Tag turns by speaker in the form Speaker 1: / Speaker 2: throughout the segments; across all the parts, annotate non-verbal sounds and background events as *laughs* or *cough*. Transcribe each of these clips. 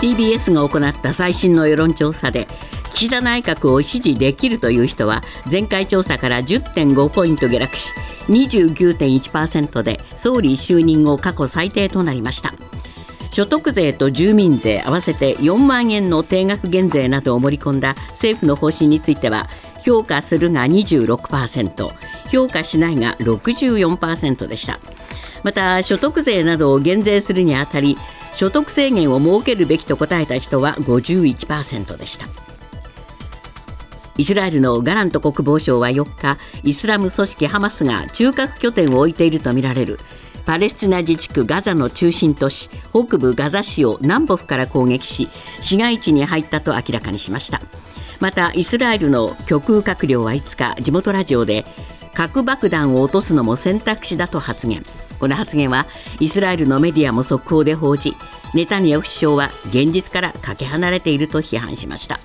Speaker 1: TBS が行った最新の世論調査で岸田内閣を支持できるという人は前回調査から10.5ポイント下落し29.1%で総理就任後過去最低となりました。所得税と住民税合わせて4万円の定額減税などを盛り込んだ政府の方針については評価するが26%評価しないが64%でした。また所得税などを減税するにあたり所得制限を設けるべきと答えた人は51%でした。イスラエルのガラント国防相は4日イスラム組織ハマスが中核拠点を置いているとみられるパレスチナ自治区ガザの中心都市北部ガザ市を南北から攻撃し市街地に入ったと明らかにしました。またイスラエルの極右閣僚は5日地元ラジオで核爆弾を落とすのも選択肢だと発言。この発言はイスラエルのメディアも速報で報じネタニヤフ首相は現実からかけ離れていると批判しました。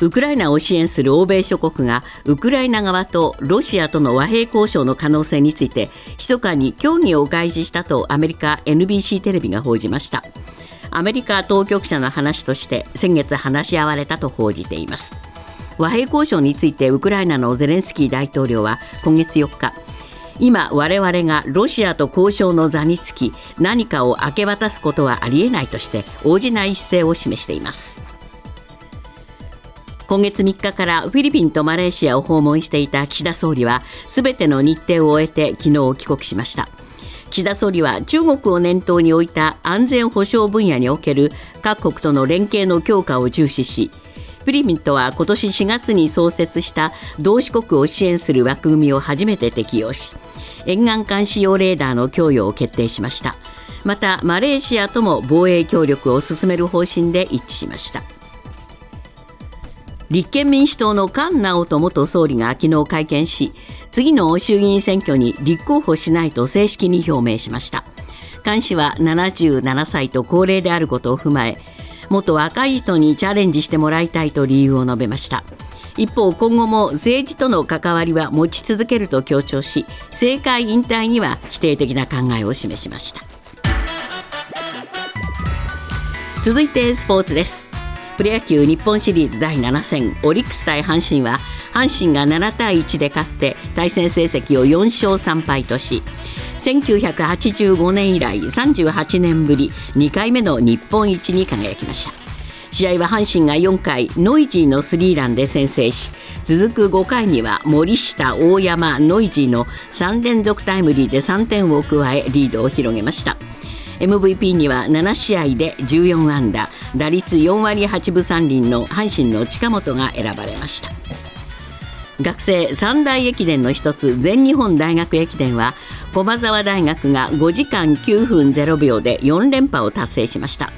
Speaker 1: ウクライナを支援する欧米諸国がウクライナ側とロシアとの和平交渉の可能性について密かに協議を開示したとアメリカ NBC テレビが報じました。アメリカ当局者の話として先月話し合われたと報じています。和平交渉についてウクライナのゼレンスキー大統領は今月4日今我々がロシアと交渉の座につき何かを明け渡すことはありえないとして応じない姿勢を示しています。今月3日からフィリピンとマレーシアを訪問していた岸田総理はすべての日程を終えて昨日帰国しました。岸田総理は中国を念頭に置いた安全保障分野における各国との連携の強化を重視しフィリピンとは今年4月に創設した同志国を支援する枠組みを初めて適用し沿岸監視用レーダーの供与を決定しました。またマレーシアとも防衛協力を進める方針で一致しました。立憲民主党の菅直人元総理が昨日会見し次の衆議院選挙に立候補しないと正式に表明しました。菅氏は77歳と高齢であることを踏まえ元若い人にチャレンジしてもらいたいと理由を述べました。一方今後も政治との関わりは持ち続けると強調し政界引退には否定的な考えを示しました。続いてスポーツです。プロ野球日本シリーズ第7戦オリックス対阪神は阪神が7対1で勝って対戦成績を4勝3敗とし1985年以来38年ぶり2回目の日本一に輝きました。試合は阪神が4回ノイジーのスリーランで先制し続く5回には森下大山ノイジーの3連続タイムリーで3点を加えリードを広げました。MVP には7試合で14安打打率4割8分3厘の阪神の近本が選ばれました。学生三大駅伝の一つ全日本大学駅伝は駒澤大学が5時間9分0秒で4連覇を達成しました。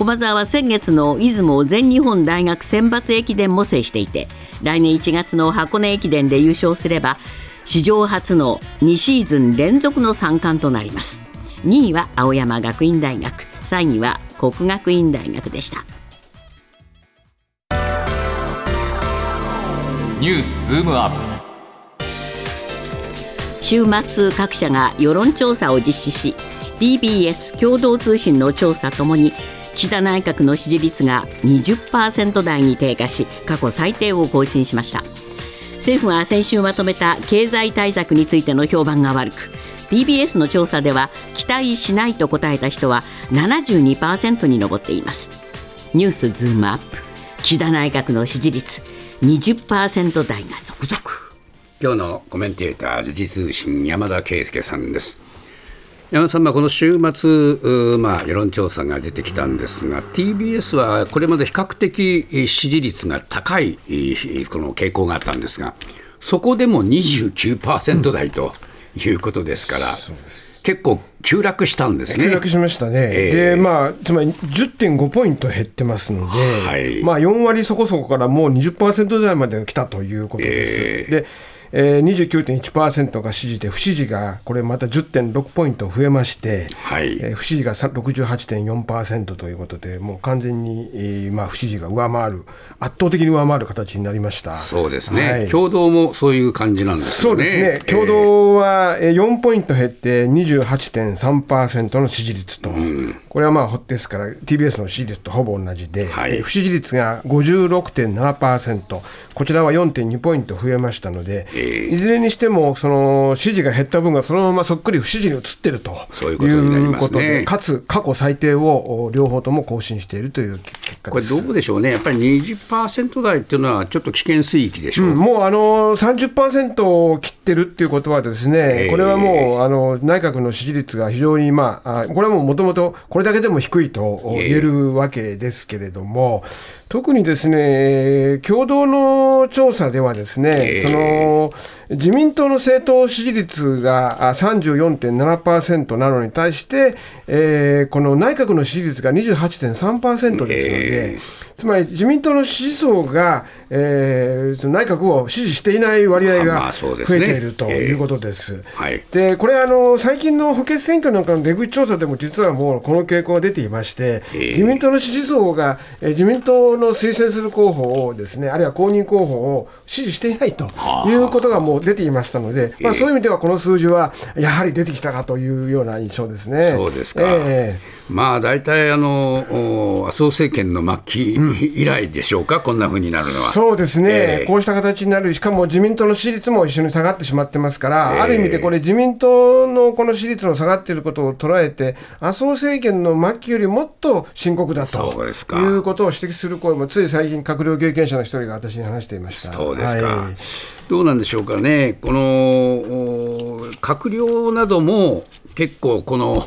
Speaker 1: 駒澤は先月の出雲全日本大学選抜駅伝も制していて来年1月の箱根駅伝で優勝すれば史上初の2シーズン連続の三冠となります。2位は青山学院大学3位は国学院大学でした。
Speaker 2: ニュースズームアップ。
Speaker 1: 週末各社が世論調査を実施し DBS 共同通信の調査ともに岸田内閣の支持率が20%台に低下し過去最低を更新しました。政府が先週まとめた経済対策についての評判が悪く TBS の調査では期待しないと答えた人は72%に上っています。ニュースズームアップ。岸田内閣の支持率20%台が続々。
Speaker 3: 今日のコメンテーター時事通信山田圭介さんです。山田さん、まあ、この週末、まあ、世論調査が出てきたんですが TBS はこれまで比較的支持率が高いこの傾向があったんですがそこでも29%台と。うんいうことですから、結構急落したんですね。
Speaker 4: 急落しましたね。えー、で、まあ、つまり10.5ポイント減ってますので、はい、まあ4割そこそこからもう20%台まで来たということです。えー、でえー、29.1%が支持で、不支持がこれまた10.6ポイント増えまして、
Speaker 3: はい。
Speaker 4: えー、不支持が68.4%ということで、もう完全に、えーまあ、不支持が上回る、圧倒的に上回る形になりました。
Speaker 3: そうですね、はい、共同もそういう感じなんです
Speaker 4: ね。そうですね。共同は4ポイント減って28.3%の支持率と、うん、これはまあですから、TBS の支持率とほぼ同じで、はい、不支持率が56.7%、こちらは4.2ポイント増えましたので、えー、いずれにしても、その支持が減った分がそのままそっくり不支持に移っているということで、ね、かつ過去最低を両方とも更新しているという結果
Speaker 3: これ、どうでしょうね、やっぱり20%台っていうのは、ちょっと危険水域でしょう、うん、
Speaker 4: もうあの30%を切ってるっていうことは、ですね、これはもうあの内閣の支持率が非常に、まあ、これはもうもともとこれだけでも低いと言えるわけですけれども、特にですね共同の調査では、ですね、その自民党の政党支持率が34.7%なのに対して、えー、この内閣の支持率が28.3%ですので、つまり自民党の支持層が、えー、内閣を支持していない割合が増えているということです。でこれあの、最近の補欠選挙なんかの出口調査でも、実はもうこの傾向が出ていまして、自民党の支持層が、えー、自民党の推薦する候補をですね、あるいは公認候補を支持していないということがもう出ていましたので、まあ、そういう意味ではこの数字はやはり出てきたかというような印象ですね。
Speaker 3: そうですか、えーまあ、大体あの麻生政権の末期以来でしょうか、うん、こんなふうになるのは。
Speaker 4: そうですね、えー、こうした形になる、しかも自民党の支持率も一緒に下がってしまってますから、えー、ある意味でこれ、自民党のこの支持率の下がっていることを捉えて、麻生政権の末期よりもっと深刻だということを指摘する声も、つい最近、閣僚経験者の一人が私に話していました。
Speaker 3: そうですか、はい、どうなんでしょうかね、この閣僚なども結構、この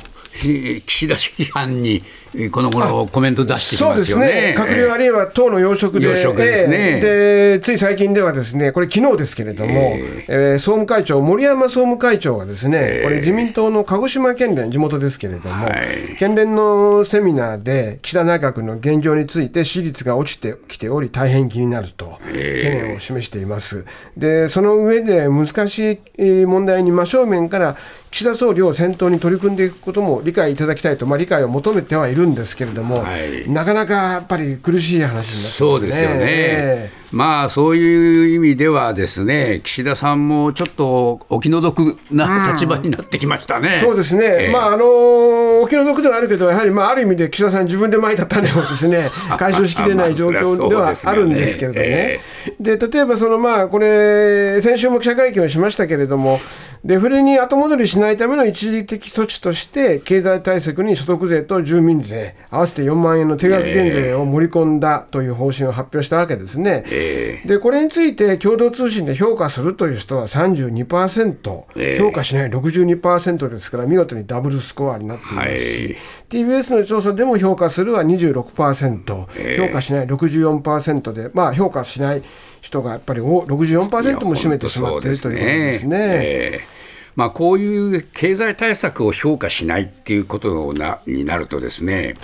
Speaker 3: 岸田批判にこの頃コメント出してきますよね。そうです
Speaker 4: ね。閣僚あるいは党の要職で、
Speaker 3: 要職ですね、
Speaker 4: でつい最近ではですね、これ昨日ですけれども、えー、えー、総務会長森山総務会長がですね、えー、これ自民党の鹿児島県連地元ですけれども、はい、県連のセミナーで岸田内閣の現状について支持率が落ちてきており大変気になると懸念を示しています。でその上で難しい問題に真正面から岸田総理を先頭に取り組んでいくことも理解いただきたいと、まあ、理解を求めてはいるんですけれども、はい、なかなかやっぱり苦しい話になってますね。
Speaker 3: そうですよね、えーまあそういう意味ではですね岸田さんもちょっとお気の毒な立場になってきましたね。
Speaker 4: うん、そうですね、えー、まああのお気の毒ではあるけどやはりまあある意味で岸田さん自分でまいた種をですね *laughs* 解消しきれない状況ではあるんですけれどもね。で例えばそのまあこれ先週も記者会見をしましたけれどもデフレに後戻りしないための一時的措置として経済対策に所得税と住民税合わせて4万円の定額減税を盛り込んだという方針を発表したわけですね。えーでこれについて共同通信で評価するという人は32%、えー、評価しない62%ですから見事にダブルスコアになっていますし、はい、TBS の調査でも評価するは26%、えー、評価しない64%で、まあ、評価しない人がやっぱり64%も占めてしまっているということですね。えー
Speaker 3: まあ、こういう経済対策を評価しないっていうことなになるとですね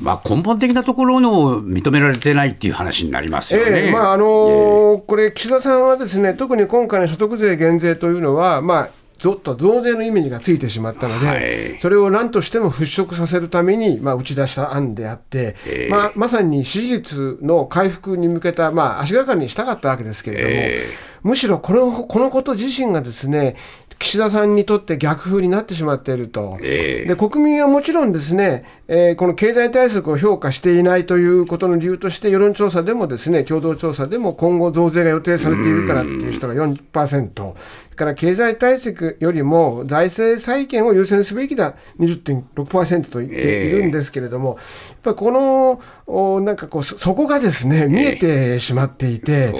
Speaker 3: まあ、根本的なところの認められてないっていう話になりますよね、
Speaker 4: えー、まああのー、これ、岸田さんはですね特に今回の所得税減税というのは、まあ、ずっと増税のイメージがついてしまったので、はい、それを何としても払拭させるために、まあ、打ち出した案であって、えー、まあ、まさに支持率の回復に向けた、まあ、足がかりにしたかったわけですけれども、えー、むしろこのこのこと自身がですね岸田さんにとって逆風になってしまっていると、えー、で国民はもちろんですね、えー、この経済対策を評価していないということの理由として、世論調査でもですね共同調査でも今後、増税が予定されているからっていう人が40%、から経済対策よりも財政再建を優先すべきだ、20.6%と言っているんですけれども、やっぱりこのおなんかこうそこがですね見えてしまっていて、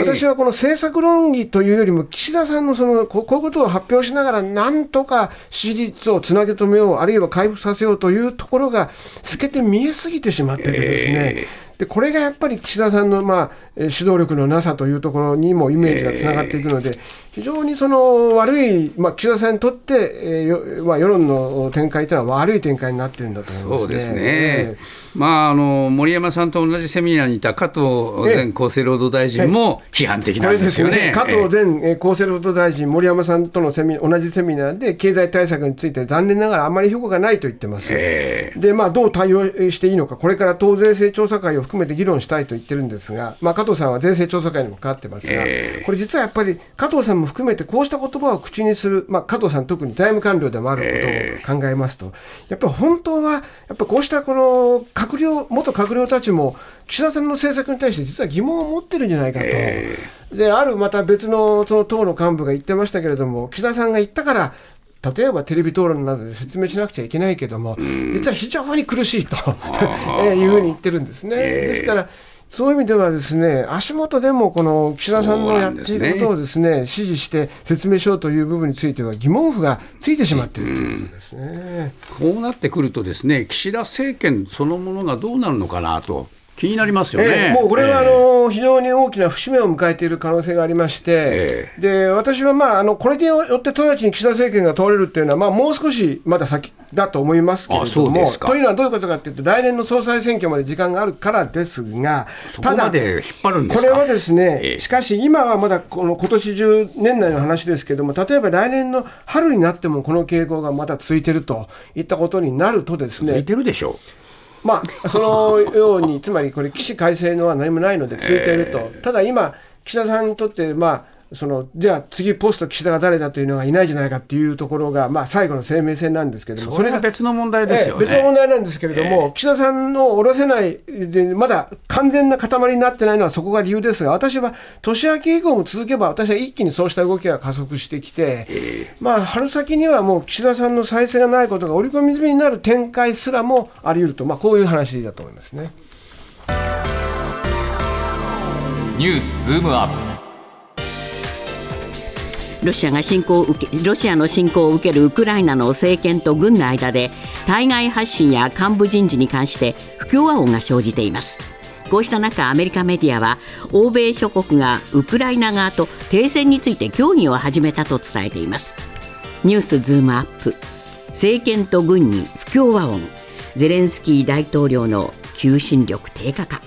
Speaker 4: 私はこの政策論議というよりも、岸田さんのそのこういうことを発表しながら、なんとか支持率をつなげ止めよう、あるいは回復させようというところが透けて見えすぎてしまっててですね。でこれがやっぱり岸田さんの、まあ、指導力のなさというところにもイメージがつながっていくので、非常にその悪い、まあ、岸田さんにとって、えーまあ、世論の展開というのは悪い展開になってるんだと思います、ね、
Speaker 3: そうですね、えーまあ、あの森山さんと同じセミナーにいた加藤前厚生労働大臣も批判的なんですよね。
Speaker 4: ね。加藤前厚生労働大臣、森山さんとのセミ同じセミナーで、経済対策について残念ながらあまり評価がないと言ってます。で、まあ、どう対応していいのか、これから党税制調査会を含めて議論したいと言ってるんですが、まあ、加藤さんは税制調査会にも関わってますが、これ実はやっぱり加藤さんも含めて、こうした言葉を口にする、まあ、加藤さん、特に財務官僚でもあることを考えますと、やっぱり本当は、やっぱこうしたこの閣僚、元閣閣僚たちも岸田さんの政策に対して実は疑問を持ってるんじゃないかと、え。ー、であるまた別のその党の幹部が言ってましたけれども、岸田さんが言ったから、例えばテレビ討論などで説明しなくちゃいけないけども、実は非常に苦しいと *laughs* いうふうに言ってるんですね。ですからそういう意味ではですね足元でもこの岸田さんのやっていることをですね指示して説明しようという部分については疑問符がついてしまっているということですね、
Speaker 3: こうなってくるとですね岸田政権そのものがどうなるのかなと気になりますよね、
Speaker 4: えー、もうこれはあの、非常に大きな節目を迎えている可能性がありまして、えー、で私は、まあ、あのこれによって直ちに岸田政権が通れるっていうのは、まあ、もう少しまだ先だと思いますけれども、というのはどういうことかというと、来年の総裁選挙まで時間があるからですが、
Speaker 3: ただ、これ
Speaker 4: はですね、えー、しかし今はまだこの今年中、年内の話ですけれども、例えば来年の春になってもこの傾向がまだ続いているといったことになるとですね、
Speaker 3: 続いてるでしょう。
Speaker 4: まあ、そのように、つまりこれ、起死回生のは何もないので続いていると、ただ今、岸田さんにとって、まあ、そのじゃあ次、ポスト岸田が誰だというのがいないじゃないかっていうところが、まあ、最後の生命線なんですけれども、
Speaker 3: それが別の問題ですよ、
Speaker 4: ね。え別の問題なんですけれども、えー、岸田さんの下ろせないで、まだ完全な塊になってないのはそこが理由ですが、私は年明け以降も続けば、私は一気にそうした動きが加速してきて、えー、まあ、春先にはもう岸田さんの再生がないことが織り込み済みになる展開すらもあり得ると、まあ、こういう話だと思いますね。
Speaker 2: ニュースズームアップ
Speaker 1: ロシアが侵攻を受けロシアの侵攻を受けるウクライナの政権と軍の間で対外発信や幹部人事に関して不協和音が生じています。こうした中アメリカメディアは欧米諸国がウクライナ側と停戦について協議を始めたと伝えています。ニュースズームアップ。政権と軍に不協和音。ゼレンスキー大統領の求心力低下か。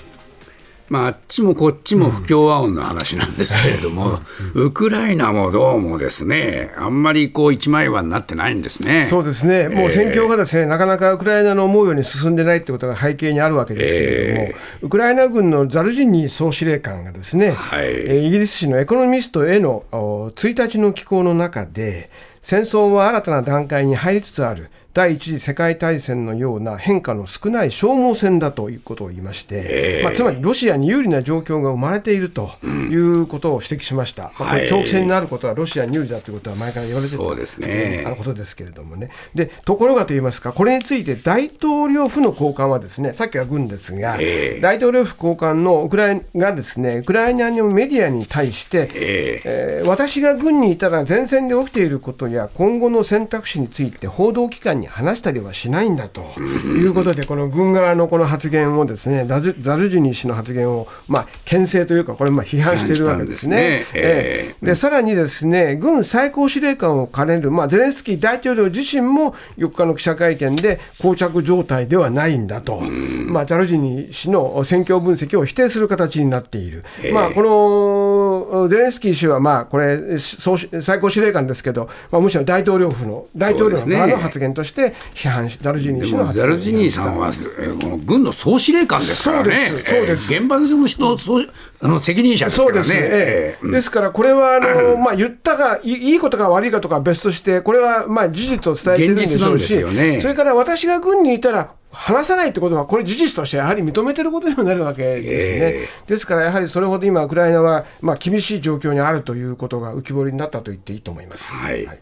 Speaker 3: まあ、あっちもこっちも不協和音の話なんですけれども、ウクライナもどうもですね、あんまりこう一枚岩になってないんですね。
Speaker 4: そうですね、もう戦況がですね、えー、なかなかウクライナの思うように進んでないってことが背景にあるわけですけれども、えー、ウクライナ軍のザルジニー総司令官がですね、はい、イギリス紙のエコノミストへの1日の寄稿の中で、戦争は新たな段階に入りつつある。第一次世界大戦のような変化の少ない消耗戦だということを言いまして、まあ、つまりロシアに有利な状況が生まれているということを指摘しました、まあ、これ長期戦になることはロシアに有利だということは前から言われてい
Speaker 3: すね、
Speaker 4: あのことですけれどもね。で、ところがといいますか、これについて大統領府の高官は、ですねさっきは軍ですが、大統領府高官のウクライナがですねウクライナのメディアに対して、えー、私が軍にいたら前線で起きていることや今後の選択肢について報道機関に話したりはしないんだということで、この軍側のこの発言をですね、ザルジニー氏の発言を、まあ、牽制というか、これ、まあ批判しているわけですね。すね。えー、でさらにですね、軍最高司令官を兼ねる、まあ、ゼレンスキー大統領自身も4日の記者会見で、膠着状態ではないんだと、まあ、ザルジニー氏の戦況分析を否定する形になっている。まあ、このゼレンスキー氏は、まあ、これ、最高司令官ですけど、まあ、むしろ大統領府の、大統領の側の発言として批判し、ザルジニー氏の
Speaker 3: ザルジニーさんは、この軍の総司令官ですからね、そうです、現場でその人総あの責任者ですからね。です,、
Speaker 4: ええ。ですからこれはあの、*clears throat* まあ、言ったがいいことか悪いかとかは別として、これはまあ事実を伝えてるんでしょうし、ね、それから私が軍にいたら、話さないってことは、これ、事実としてやはり認めてることにもなるわけですね。えー、ですから、やはりそれほど今、ウクライナは、まあ、厳しい状況にあるということが浮き彫りになったと言っていいと思います。はい、はい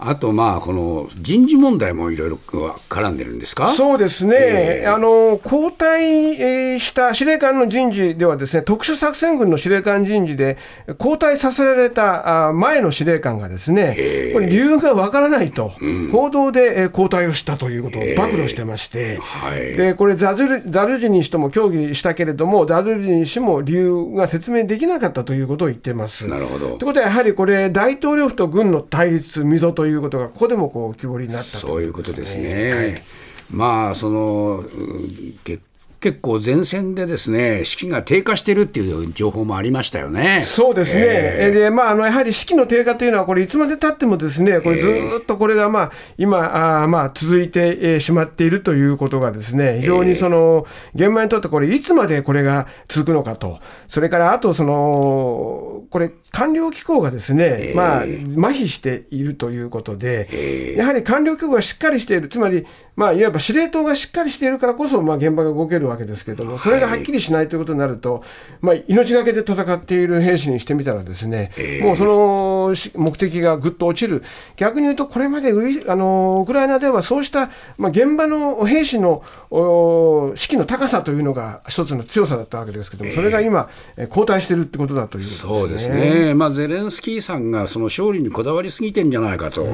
Speaker 3: あと、まあ、この人事問題もいろいろ絡んでるんですか？
Speaker 4: そうですね、えー、あの交代した司令官の人事では、ですね特殊作戦軍の司令官人事で、交代させられた前の司令官が、ですね、えー、これ、理由がわからないと、うん、報道で交代をしたということを暴露してまして、えーはい、でこれザル、ザルジニ氏とも協議したけれども、ザルジニ氏も理由が説明できなかったということを言ってます。
Speaker 3: なるほど。という
Speaker 4: ことは、やはりこれ、大統領府と軍の対立、溝といういうことが、ここでもこう浮き彫りになった
Speaker 3: そういうことですね。はい、まあその結結構前線でですね士気が低下しているっていう情報もありましたよね。
Speaker 4: そうですね。えー、でまああのやはり士気の低下というのはこれいつまでたってもですねこれずっとこれがまあ今あまあ続いてしまっているということがですね非常にその現場にとってこれいつまでこれが続くのかと。それからあとそのこれ官僚機構がですねまあ麻痺しているということでやはり官僚機構がしっかりしている。つまりまあいわば司令塔がしっかりしているからこそまあ現場が動けるわけですけれども、それがはっきりしないということになると、まあ、命がけで戦っている兵士にしてみたら、ですね、もうその目的がぐっと落ちる、逆に言うと、これまでウあのウクライナではそうした、まあ、現場の兵士の士気の高さというのが一つの強さだったわけですけれども、それが今、後退しているってことだという、ね、
Speaker 3: そうですね、まあ、ゼレンスキーさんがその勝利にこだわりすぎてんじゃないかと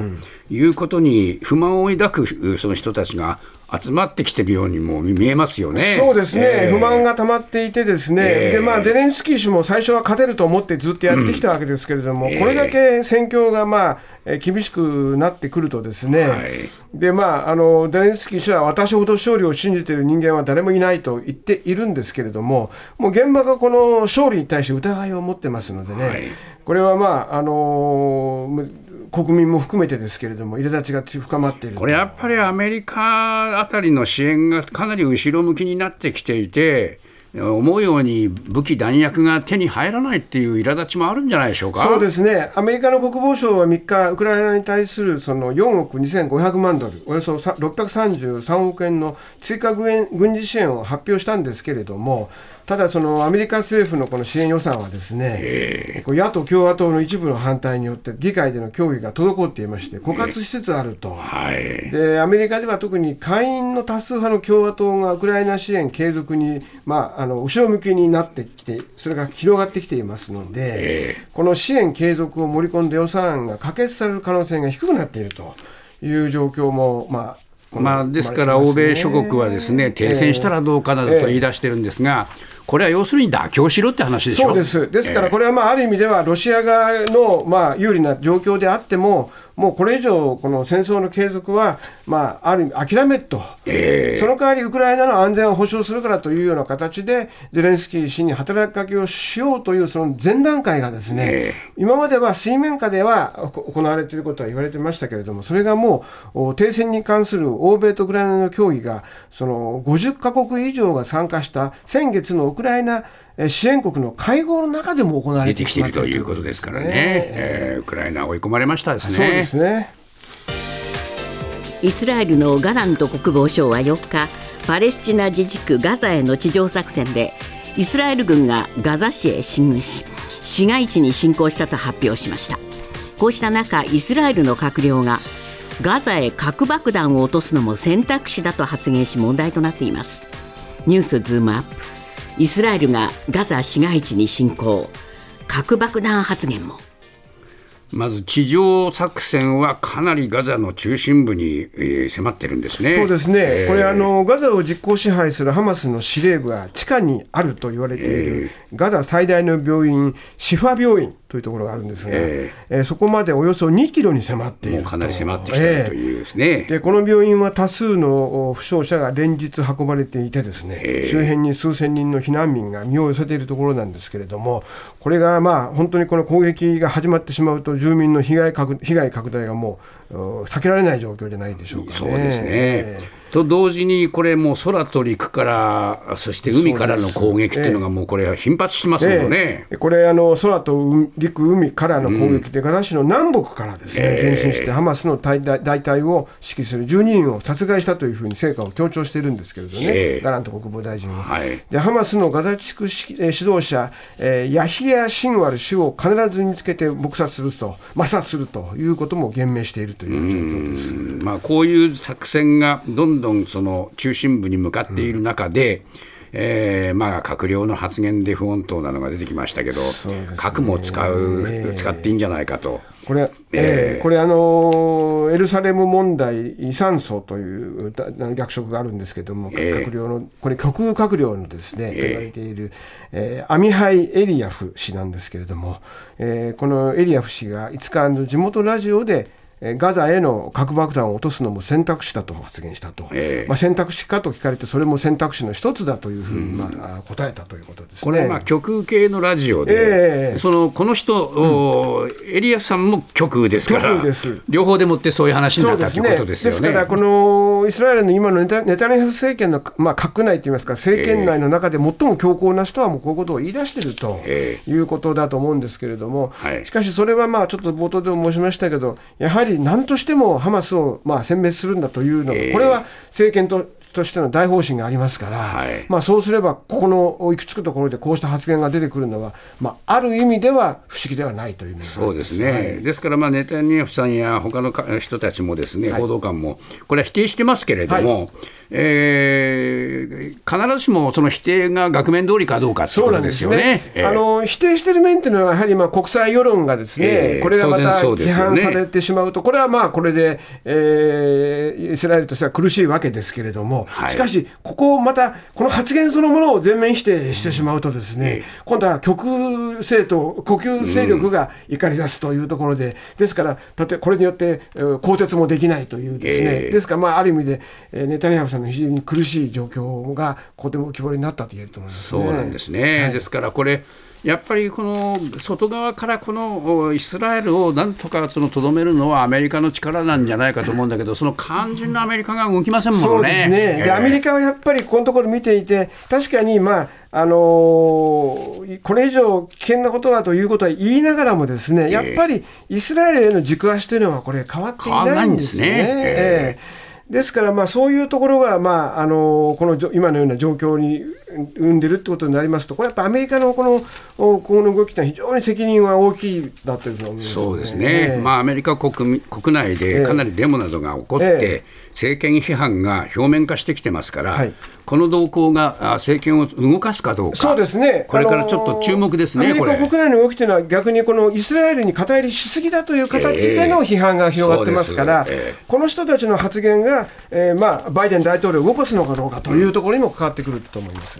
Speaker 3: いうことに不満を抱くその人たちが集まってきてるようにも見えますよね。
Speaker 4: そうですね、えー、不満が溜まっていて、ですね、えー、でまあ、ゼレンスキー氏も最初は勝てると思ってずっとやってきたわけですけれども、うん、これだけ戦況が、まあ、厳しくなってくると、ですね、はい、でまあ、あのゼレンスキー氏は私ほど勝利を信じている人間は誰もいないと言っているんですけれども、もう現場がこの勝利に対して疑いを持ってますのでね、はい、これはまあ、あのー国民も含めてですけれども、苛立ちが深まっている。
Speaker 3: これやっぱりアメリカあたりの支援がかなり後ろ向きになってきていて、思うように武器、弾薬が手に入らないっていう苛立ちもあるんじゃないでしょうか？
Speaker 4: そうですね、アメリカの国防省は3日、ウクライナに対するその4億2500万ドル、およそ633億円の追加軍事支援を発表したんですけれども、ただ、そのアメリカ政府のこの支援予算はですね、野党・共和党の一部の反対によって議会での協議が滞っていまして、枯渇しつつあると、はい、でアメリカでは特に下院の多数派の共和党がウクライナ支援継続に、まあ、あの後ろ向きになってきて、それが広がってきていますので、この支援継続を盛り込んだ予算案が可決される可能性が低くなっているという状況も、まあ、
Speaker 3: まあ、ですから、欧米諸国はですね停戦したらどうかなどと言い出してるんですが、これは要するに妥協しろって話でしょ。
Speaker 4: そうです、ですからこれはまあある意味では、ロシア側のまあ有利な状況であっても、もうこれ以上、この戦争の継続は、まあ、ある意味、諦めと、えー、その代わりウクライナの安全を保障するからというような形で、ゼレンスキー氏に働きかけをしようというその前段階がですね、えー、今までは水面下では行われていることは言われてましたけれども、それがもう、停戦に関する欧米とウクライナの協議が、その50か国以上が参加した先月のウクライナ支援国の会合の中でも行われ
Speaker 3: てきていると。いうことですからね、えー、ウクライナ追い込まれましたですね。
Speaker 4: そうですね。
Speaker 1: イスラエルのガラント国防相は4日パレスチナ自治区ガザへの地上作戦でイスラエル軍がガザ市へ進軍し市街地に侵攻したと発表しました。こうした中イスラエルの閣僚がガザへ核爆弾を落とすのも選択肢だと発言し問題となっています。ニュースズームアップイスラエルがガザ市街地に侵攻。核爆弾発言も。
Speaker 3: まず地上作戦はかなりガザの中心部に、えー、迫ってるんですね。
Speaker 4: そうですね。えー、これあのガザを実効支配するハマスの司令部が地下にあると言われている、えー、ガザ最大の病院シファ病院というところがあるんですが、えー、えー、そこまでおよそ2キロに迫っている
Speaker 3: かなり迫ってきているというですね、え
Speaker 4: ー、でこの病院は多数の負傷者が連日運ばれていてですね、えー、周辺に数千人の避難民が身を寄せているところなんですけれどもこれがまあ本当にこの攻撃が始まってしまうと住民の被害拡被害拡大がもう避けられない状況じゃないでしょうか、ね、
Speaker 3: そうですね、と同時に、これもう空と陸から、そして海からの攻撃っていうのが、もうこれ、頻発してますもんね。
Speaker 4: ええ。これあの、空と海陸、海からの攻撃で、ガザ市の南北からですね、前進して、ハマスの大隊を指揮する12人を殺害したというふうに成果を強調しているんですけれどね、
Speaker 3: ええ。
Speaker 4: ガラント国防大臣は。
Speaker 3: はい。
Speaker 4: でハマスのガザ地区指導者、えーヤヒヤ・シンワル氏を必ず見つけて撲殺すると、抹殺するということも言明しているという状況です。
Speaker 3: まあ、こういう作戦がどんどんその中心部に向かっている中で、えーまあ、閣僚の発言で不穏当なのが出てきましたけど、
Speaker 4: ね。
Speaker 3: 核も使う、使っていいんじゃないかと。
Speaker 4: これ、えー。これあのーエルサレム問題遺産層というだ役職があるんですけれども、
Speaker 3: ええ
Speaker 4: 閣僚の、これ、極右閣僚のですね、と言われている、えーアミハイ・エリヤフ氏なんですけれども、えーこのエリヤフ氏が5日あの地元ラジオで、えーガザへの核爆弾を落とすのも選択肢だと発言したと、
Speaker 3: ええ。
Speaker 4: まあ、選択肢かと聞かれて、それも選択肢の一つだというふうに、まあ、答えたということですね。
Speaker 3: これ、まあ、極右系のラジオで、
Speaker 4: ええ
Speaker 3: そのこの人、おエリアさんも極右ですから両方でもってそういう話になったということですよね。
Speaker 4: から、このイスラエルの今のネタネタニヤフ政権の、まあ、閣内といいますか、政権内の中で最も強硬な人は、もうこういうことを言い出していると
Speaker 3: え。
Speaker 4: いうことだと思うんですけれども、
Speaker 3: はい。
Speaker 4: しかしそれはまあちょっと冒頭でも申しましたけど、やはり何としてもハマスをまあ殲滅するんだというのが、
Speaker 3: ええ。
Speaker 4: これは政権ととしての大方針がありますから、
Speaker 3: はい。
Speaker 4: まあ、そうすれば、ここのいくつくところでこうした発言が出てくるのは、まあ、ある意味では不思議ではないという
Speaker 3: そうですね、
Speaker 4: はい。
Speaker 3: ですから、まあ、ネタニヤフさんや他のか人たちも、ですね、報道官も、これは否定してますけれども、えー必ずしもその否定が額面通りかどうかっていうことですよね。えー
Speaker 4: あの否定している面というのは、やはりまあ国際世論がですね、
Speaker 3: ええ。
Speaker 4: これがまた批判されてしまうと、これはまあこれで、えーイスラエルとしては苦しいわけですけれども、
Speaker 3: はい。
Speaker 4: しかし、ここをまた、この発言そのものを全面否定してしまうとですね、今度は極右政党、呼吸勢力が怒り出すというところで、ですから、たとえこれによって、えー更迭もできないというですね、
Speaker 3: ええ。
Speaker 4: ですから、まあ、ある意味で、えーネタニヤフさんの非常に苦しい状況が、ここで浮き彫りになったと言えると思います、ね。
Speaker 3: そうなんですね、ですからこれ、やっぱりこの外側からこのおイスラエルをなんとかそのとどめるのはアメリカの力なんじゃないかと思うんだけど、その肝心のアメリカが動きませんも
Speaker 4: そう
Speaker 3: のね。
Speaker 4: ですね、で
Speaker 3: えー
Speaker 4: アメリカはやっぱりこのところ見ていて、確かに、まああのーこれ以上危険なことはということは言いながらも、ですねやっぱりイスラエルへの軸足というのは、これ、変わっていないんですよね。
Speaker 3: 変わんないんですね。え。
Speaker 4: ええですから、まあ、そういうところが、まああのこの今のような状況に生んでるってことになりますと、これやっぱアメリカのこのおこの動きというのは非常に責任は大きいだというふうに思います、
Speaker 3: そうですね、
Speaker 4: ええ
Speaker 3: まあ、アメリカ国民国内でかなりデモなどが起こって、
Speaker 4: ええ
Speaker 3: 政権批判が表面化してきてますから、
Speaker 4: はい
Speaker 3: この動向があ政権を動かすかどうか、
Speaker 4: そうですね。
Speaker 3: これからちょっと注目ですね、
Speaker 4: あのー
Speaker 3: これ。
Speaker 4: アメリカ国内の動きというのは逆にこのイスラエルに肩入りしすぎだという形での批判が広がってますから、
Speaker 3: ええそうですええ
Speaker 4: この人たちの発言が、えーまあ、バイデン大統領を動かすのかどうかというところにも関わってくると思います。